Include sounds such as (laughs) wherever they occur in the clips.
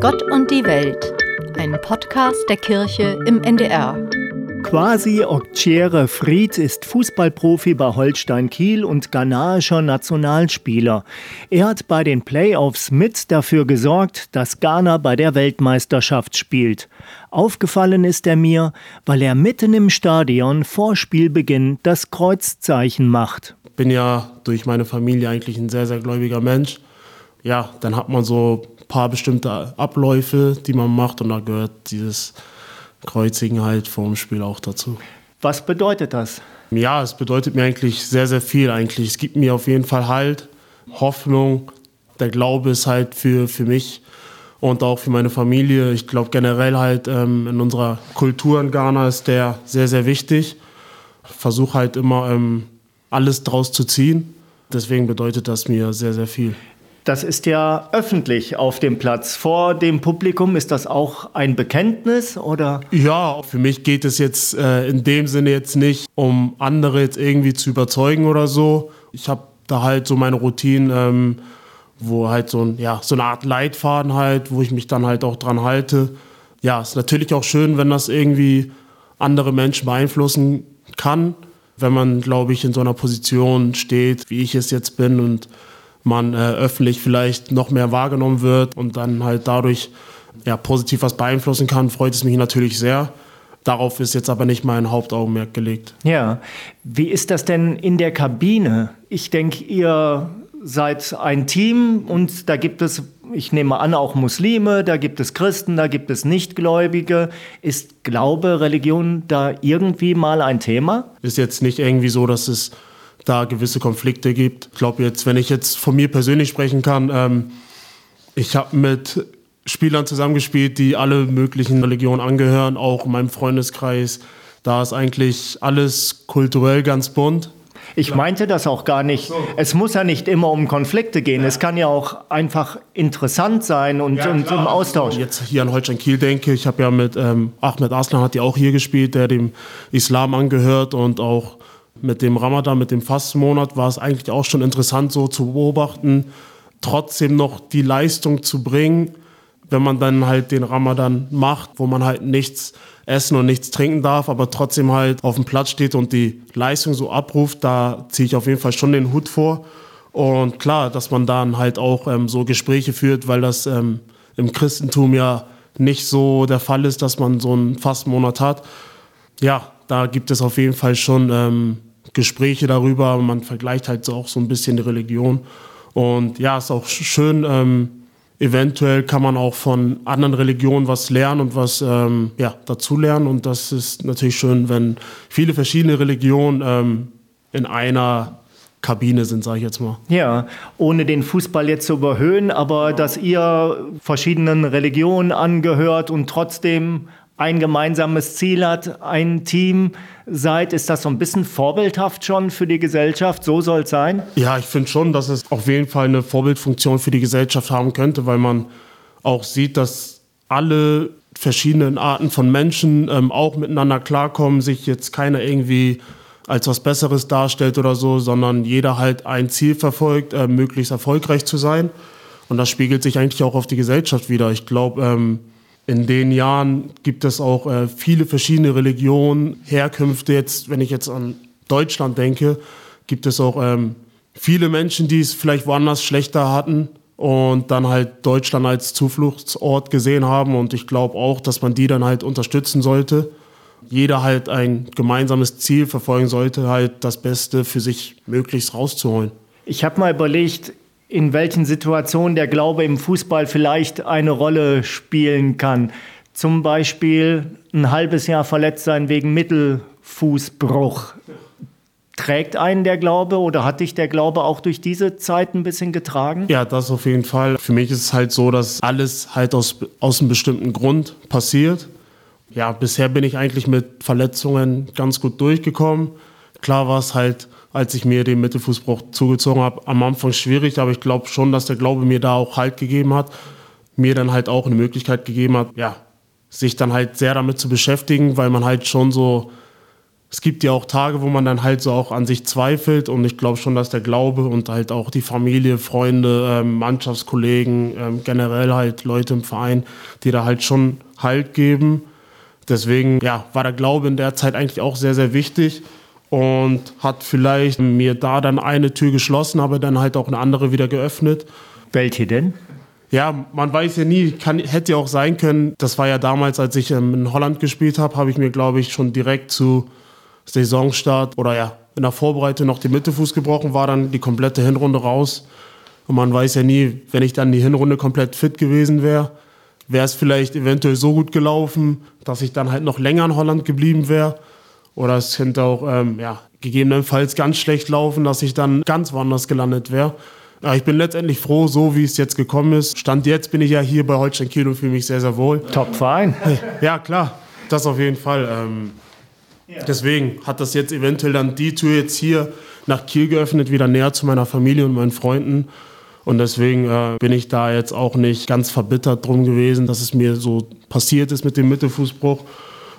Gott und die Welt, ein Podcast der Kirche im NDR. Quasi Oktiere Fried ist Fußballprofi bei Holstein Kiel und ghanaischer Nationalspieler. Er hat bei den Playoffs mit dafür gesorgt, dass Ghana bei der Weltmeisterschaft spielt. Aufgefallen ist er mir, weil er mitten im Stadion vor Spielbeginn das Kreuzzeichen macht. Bin ja durch meine Familie eigentlich ein sehr, sehr gläubiger Mensch. Ja, dann hat man so paar bestimmte Abläufe, die man macht und da gehört dieses Kreuzigen halt vor dem Spiel auch dazu. Was bedeutet das? Ja, es bedeutet mir eigentlich sehr, sehr viel eigentlich. Es gibt mir auf jeden Fall Halt, Hoffnung. Der Glaube ist halt für, für mich und auch für meine Familie. Ich glaube generell halt ähm, in unserer Kultur in Ghana ist der sehr, sehr wichtig. Ich versuche halt immer ähm, alles draus zu ziehen. Deswegen bedeutet das mir sehr, sehr viel. Das ist ja öffentlich auf dem Platz. Vor dem Publikum ist das auch ein Bekenntnis oder? Ja, für mich geht es jetzt äh, in dem Sinne jetzt nicht, um andere jetzt irgendwie zu überzeugen oder so. Ich habe da halt so meine Routine, ähm, wo halt so, ein, ja, so eine Art Leitfaden halt, wo ich mich dann halt auch dran halte. Ja, ist natürlich auch schön, wenn das irgendwie andere Menschen beeinflussen kann, wenn man, glaube ich, in so einer Position steht, wie ich es jetzt bin und man äh, öffentlich vielleicht noch mehr wahrgenommen wird und dann halt dadurch ja, positiv was beeinflussen kann, freut es mich natürlich sehr. Darauf ist jetzt aber nicht mein Hauptaugenmerk gelegt. Ja, wie ist das denn in der Kabine? Ich denke, ihr seid ein Team und da gibt es, ich nehme an, auch Muslime, da gibt es Christen, da gibt es Nichtgläubige. Ist Glaube, Religion da irgendwie mal ein Thema? Ist jetzt nicht irgendwie so, dass es da gewisse Konflikte gibt. Ich glaube jetzt, wenn ich jetzt von mir persönlich sprechen kann, ähm, ich habe mit Spielern zusammengespielt, die alle möglichen Religionen angehören, auch in meinem Freundeskreis. Da ist eigentlich alles kulturell ganz bunt. Ich meinte das auch gar nicht. Es muss ja nicht immer um Konflikte gehen. Ja. Es kann ja auch einfach interessant sein und, ja, und im Austausch. Jetzt hier an Holstein Kiel denke, ich habe ja mit ähm, Ahmed Aslan hat ja auch hier gespielt, der dem Islam angehört und auch mit dem Ramadan, mit dem Fastenmonat war es eigentlich auch schon interessant so zu beobachten, trotzdem noch die Leistung zu bringen, wenn man dann halt den Ramadan macht, wo man halt nichts essen und nichts trinken darf, aber trotzdem halt auf dem Platz steht und die Leistung so abruft, da ziehe ich auf jeden Fall schon den Hut vor. Und klar, dass man dann halt auch ähm, so Gespräche führt, weil das ähm, im Christentum ja nicht so der Fall ist, dass man so einen Fastenmonat hat. Ja, da gibt es auf jeden Fall schon ähm, Gespräche darüber. Man vergleicht halt auch so ein bisschen die Religion. Und ja, ist auch schön. Ähm, eventuell kann man auch von anderen Religionen was lernen und was ähm, ja, dazulernen. Und das ist natürlich schön, wenn viele verschiedene Religionen ähm, in einer Kabine sind, sage ich jetzt mal. Ja, ohne den Fußball jetzt zu überhöhen, aber dass ihr verschiedenen Religionen angehört und trotzdem ein gemeinsames Ziel hat, ein Team seid, ist das so ein bisschen vorbildhaft schon für die Gesellschaft? So soll es sein? Ja, ich finde schon, dass es auf jeden Fall eine Vorbildfunktion für die Gesellschaft haben könnte, weil man auch sieht, dass alle verschiedenen Arten von Menschen ähm, auch miteinander klarkommen, sich jetzt keiner irgendwie als was Besseres darstellt oder so, sondern jeder halt ein Ziel verfolgt, äh, möglichst erfolgreich zu sein. Und das spiegelt sich eigentlich auch auf die Gesellschaft wieder. Ich glaube, ähm, in den Jahren gibt es auch äh, viele verschiedene Religionen, Herkünfte. Jetzt, wenn ich jetzt an Deutschland denke, gibt es auch ähm, viele Menschen, die es vielleicht woanders schlechter hatten und dann halt Deutschland als Zufluchtsort gesehen haben. Und ich glaube auch, dass man die dann halt unterstützen sollte. Jeder halt ein gemeinsames Ziel verfolgen sollte, halt das Beste für sich möglichst rauszuholen. Ich habe mal überlegt, in welchen Situationen der Glaube im Fußball vielleicht eine Rolle spielen kann. Zum Beispiel ein halbes Jahr verletzt sein wegen Mittelfußbruch. Trägt einen der Glaube oder hat dich der Glaube auch durch diese Zeit ein bisschen getragen? Ja, das auf jeden Fall. Für mich ist es halt so, dass alles halt aus, aus einem bestimmten Grund passiert. Ja, bisher bin ich eigentlich mit Verletzungen ganz gut durchgekommen. Klar war es halt als ich mir den Mittelfußbruch zugezogen habe, am Anfang schwierig, aber ich glaube schon, dass der Glaube mir da auch Halt gegeben hat, mir dann halt auch eine Möglichkeit gegeben hat, ja, sich dann halt sehr damit zu beschäftigen, weil man halt schon so es gibt ja auch Tage, wo man dann halt so auch an sich zweifelt und ich glaube schon, dass der Glaube und halt auch die Familie, Freunde, ähm, Mannschaftskollegen, ähm, generell halt Leute im Verein, die da halt schon Halt geben. Deswegen ja, war der Glaube in der Zeit eigentlich auch sehr, sehr wichtig und hat vielleicht mir da dann eine Tür geschlossen, aber dann halt auch eine andere wieder geöffnet. Welche denn? Ja, man weiß ja nie, kann, hätte ja auch sein können. Das war ja damals, als ich ähm, in Holland gespielt habe, habe ich mir, glaube ich, schon direkt zu Saisonstart oder ja, in der Vorbereitung noch den Mittelfuß gebrochen, war dann die komplette Hinrunde raus. Und man weiß ja nie, wenn ich dann die Hinrunde komplett fit gewesen wäre, wäre es vielleicht eventuell so gut gelaufen, dass ich dann halt noch länger in Holland geblieben wäre. Oder es könnte auch ähm, ja, gegebenenfalls ganz schlecht laufen, dass ich dann ganz woanders gelandet wäre. Ja, ich bin letztendlich froh, so wie es jetzt gekommen ist. Stand jetzt bin ich ja hier bei Holstein Kiel und fühle mich sehr, sehr wohl. Top-Verein. (laughs) Ja, klar, das auf jeden Fall. Ähm, Deswegen hat das jetzt eventuell dann die Tür jetzt hier nach Kiel geöffnet, wieder näher zu meiner Familie und meinen Freunden. Und deswegen äh, bin ich da jetzt auch nicht ganz verbittert drum gewesen, dass es mir so passiert ist mit dem Mittelfußbruch,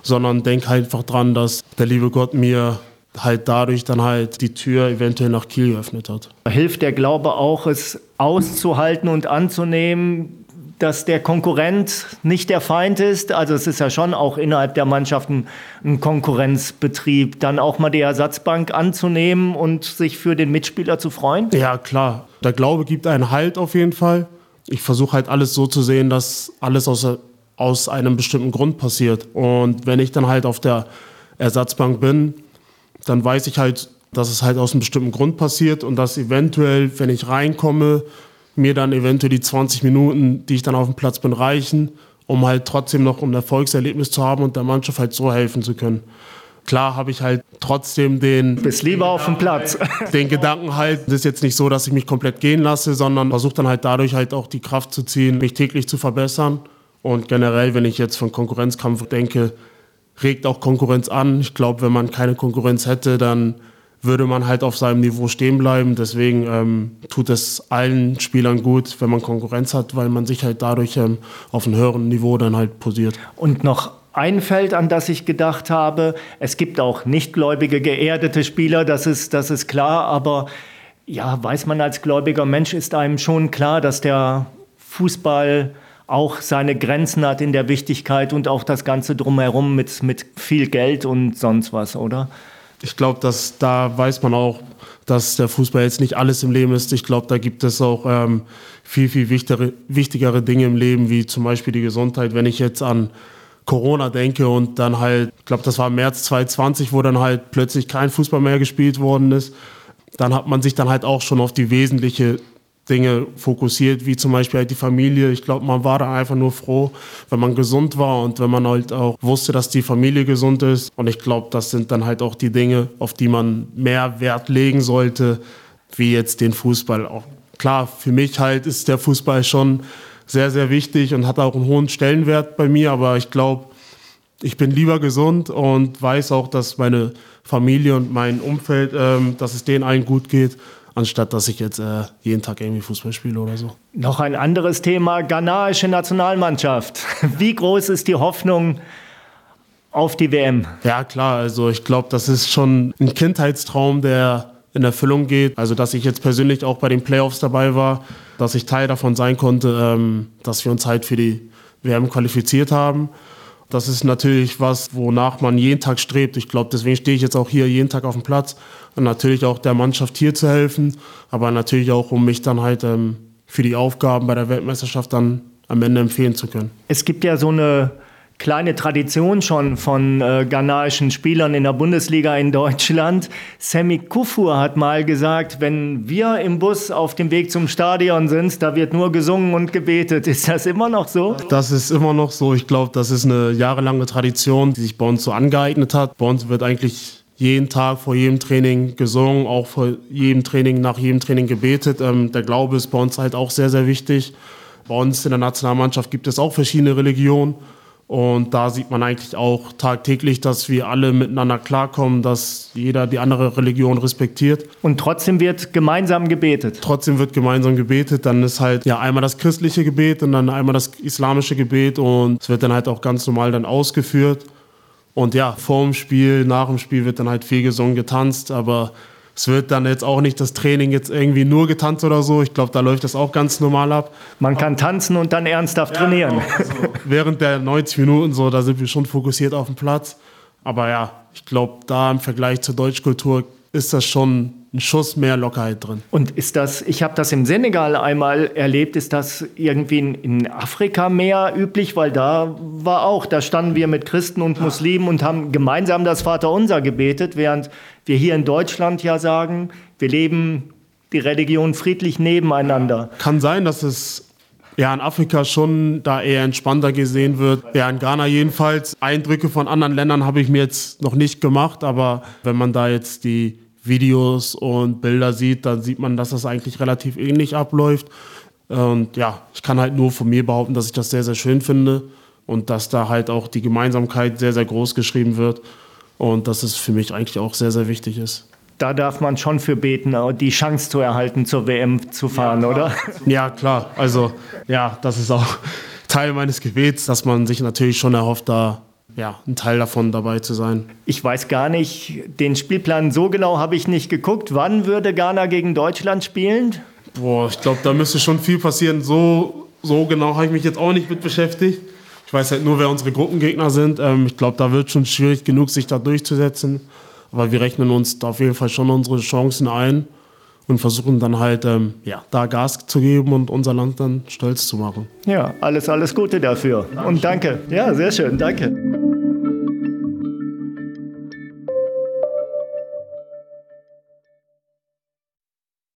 sondern denke halt einfach dran, dass der liebe Gott mir halt dadurch dann halt die Tür eventuell nach Kiel geöffnet hat. Hilft der Glaube auch, es auszuhalten und anzunehmen, dass der Konkurrent nicht der Feind ist. Also es ist ja schon auch innerhalb der Mannschaften ein Konkurrenzbetrieb, dann auch mal die Ersatzbank anzunehmen und sich für den Mitspieler zu freuen. Ja, klar. Der Glaube gibt einen Halt auf jeden Fall. Ich versuche halt alles so zu sehen, dass alles aus, aus einem bestimmten Grund passiert. Und wenn ich dann halt auf der Ersatzbank bin, dann weiß ich halt, dass es halt aus einem bestimmten Grund passiert und dass eventuell, wenn ich reinkomme, mir dann eventuell die 20 Minuten, die ich dann auf dem Platz bin, reichen, um halt trotzdem noch ein Erfolgserlebnis zu haben und der Mannschaft halt so helfen zu können. Klar habe ich halt trotzdem den. Bist lieber auf dem Platz. (laughs) Den Gedanken halt, es ist jetzt nicht so, dass ich mich komplett gehen lasse, sondern versuche dann halt dadurch halt auch die Kraft zu ziehen, mich täglich zu verbessern. Und generell, wenn ich jetzt von Konkurrenzkampf denke, regt auch Konkurrenz an. Ich glaube, wenn man keine Konkurrenz hätte, dann würde man halt auf seinem Niveau stehen bleiben. Deswegen ähm, tut es allen Spielern gut, wenn man Konkurrenz hat, weil man sich halt dadurch ähm, auf einem höheren Niveau dann halt posiert. Und noch ein Feld, an das ich gedacht habe, es gibt auch nichtgläubige, geerdete Spieler, das ist, das ist klar, aber ja, weiß man als gläubiger Mensch, ist einem schon klar, dass der Fußball auch seine Grenzen hat in der Wichtigkeit und auch das Ganze drumherum mit, mit viel Geld und sonst was, oder? ich glaube, dass da weiß man auch, dass der Fußball jetzt nicht alles im Leben ist. Ich glaube, da gibt es auch ähm, viel, viel wichtigere, wichtigere Dinge im Leben, wie zum Beispiel die Gesundheit. Wenn ich jetzt an Corona denke und dann halt, ich glaube, das war März 2020, wo dann halt plötzlich kein Fußball mehr gespielt worden ist, dann hat man sich dann halt auch schon auf die wesentliche Dinge fokussiert, wie zum Beispiel halt die Familie. Ich glaube, man war da einfach nur froh, wenn man gesund war und wenn man halt auch wusste, dass die Familie gesund ist. Und ich glaube, das sind dann halt auch die Dinge, auf die man mehr Wert legen sollte, wie jetzt den Fußball. Auch klar, für mich halt ist der Fußball schon sehr, sehr wichtig und hat auch einen hohen Stellenwert bei mir, aber ich glaube, ich bin lieber gesund und weiß auch, dass meine Familie und mein Umfeld, ähm, dass es denen allen gut geht anstatt dass ich jetzt äh, jeden Tag irgendwie Fußball spiele oder so. Noch ein anderes Thema, ghanaische Nationalmannschaft. (laughs) Wie groß ist die Hoffnung auf die WM? Ja klar, also ich glaube, das ist schon ein Kindheitstraum, der in Erfüllung geht. Also dass ich jetzt persönlich auch bei den Playoffs dabei war, dass ich Teil davon sein konnte, ähm, dass wir uns halt für die WM qualifiziert haben. Das ist natürlich was, wonach man jeden Tag strebt. Ich glaube, deswegen stehe ich jetzt auch hier jeden Tag auf dem Platz. Und natürlich auch der Mannschaft hier zu helfen, aber natürlich auch, um mich dann halt ähm, für die Aufgaben bei der Weltmeisterschaft dann am Ende empfehlen zu können. Es gibt ja so eine kleine Tradition schon von äh, ghanaischen Spielern in der Bundesliga in Deutschland. Sammy Kufur hat mal gesagt, wenn wir im Bus auf dem Weg zum Stadion sind, da wird nur gesungen und gebetet. Ist das immer noch so? Das ist immer noch so. Ich glaube, das ist eine jahrelange Tradition, die sich bei uns so angeeignet hat. Bei uns wird eigentlich jeden Tag vor jedem Training gesungen, auch vor jedem Training, nach jedem Training gebetet. Ähm, der Glaube ist bei uns halt auch sehr, sehr wichtig. Bei uns in der Nationalmannschaft gibt es auch verschiedene Religionen. Und da sieht man eigentlich auch tagtäglich, dass wir alle miteinander klarkommen, dass jeder die andere Religion respektiert. Und trotzdem wird gemeinsam gebetet. Trotzdem wird gemeinsam gebetet. Dann ist halt ja einmal das christliche Gebet und dann einmal das islamische Gebet und es wird dann halt auch ganz normal dann ausgeführt. Und ja, vor dem Spiel, nach dem Spiel wird dann halt viel gesungen, getanzt, aber es wird dann jetzt auch nicht das Training jetzt irgendwie nur getanzt oder so. Ich glaube, da läuft das auch ganz normal ab. Man kann tanzen und dann ernsthaft ja, trainieren. Genau. Also (laughs) während der 90 Minuten so, da sind wir schon fokussiert auf dem Platz. Aber ja, ich glaube, da im Vergleich zur Deutschkultur ist das schon ein Schuss mehr Lockerheit drin. Und ist das, ich habe das im Senegal einmal erlebt, ist das irgendwie in, in, Afrika mehr üblich? Weil da war auch, da standen wir mit Christen und Muslimen und haben gemeinsam das Vaterunser gebetet, während wir hier in Deutschland ja sagen, wir leben die Religion friedlich nebeneinander. Kann sein, dass es ja in Afrika schon da eher entspannter gesehen wird. Ja, in Ghana jedenfalls. Eindrücke von anderen Ländern habe ich mir jetzt noch nicht gemacht, aber wenn man da jetzt die Videos und Bilder sieht, dann sieht man, dass das eigentlich relativ ähnlich abläuft. Und ja, ich kann halt nur von mir behaupten, dass ich das sehr, sehr schön finde und dass da halt auch die Gemeinsamkeit sehr, sehr groß geschrieben wird und dass es für mich eigentlich auch sehr, sehr wichtig ist. Da darf man schon für beten, die Chance zu erhalten, zur WM zu fahren, ja, oder? (laughs) Ja, klar. Also, ja, das ist auch (laughs) Teil meines Gebets, dass man sich natürlich schon erhofft, da ja, ein Teil davon dabei zu sein. Ich weiß gar nicht, den Spielplan so genau habe ich nicht geguckt. Wann würde Ghana gegen Deutschland spielen? Boah, ich glaube, da müsste schon viel passieren. So, so genau habe ich mich jetzt auch nicht mit beschäftigt. Ich weiß halt nur, wer unsere Gruppengegner sind. Ähm, ich glaube, da wird schon schwierig genug, sich da durchzusetzen. Aber wir rechnen uns da auf jeden Fall schon unsere Chancen ein und versuchen dann halt ähm, ja, da Gas zu geben und unser Land dann stolz zu machen. Ja, alles, alles Gute dafür. Und danke. Ja, sehr schön. Danke.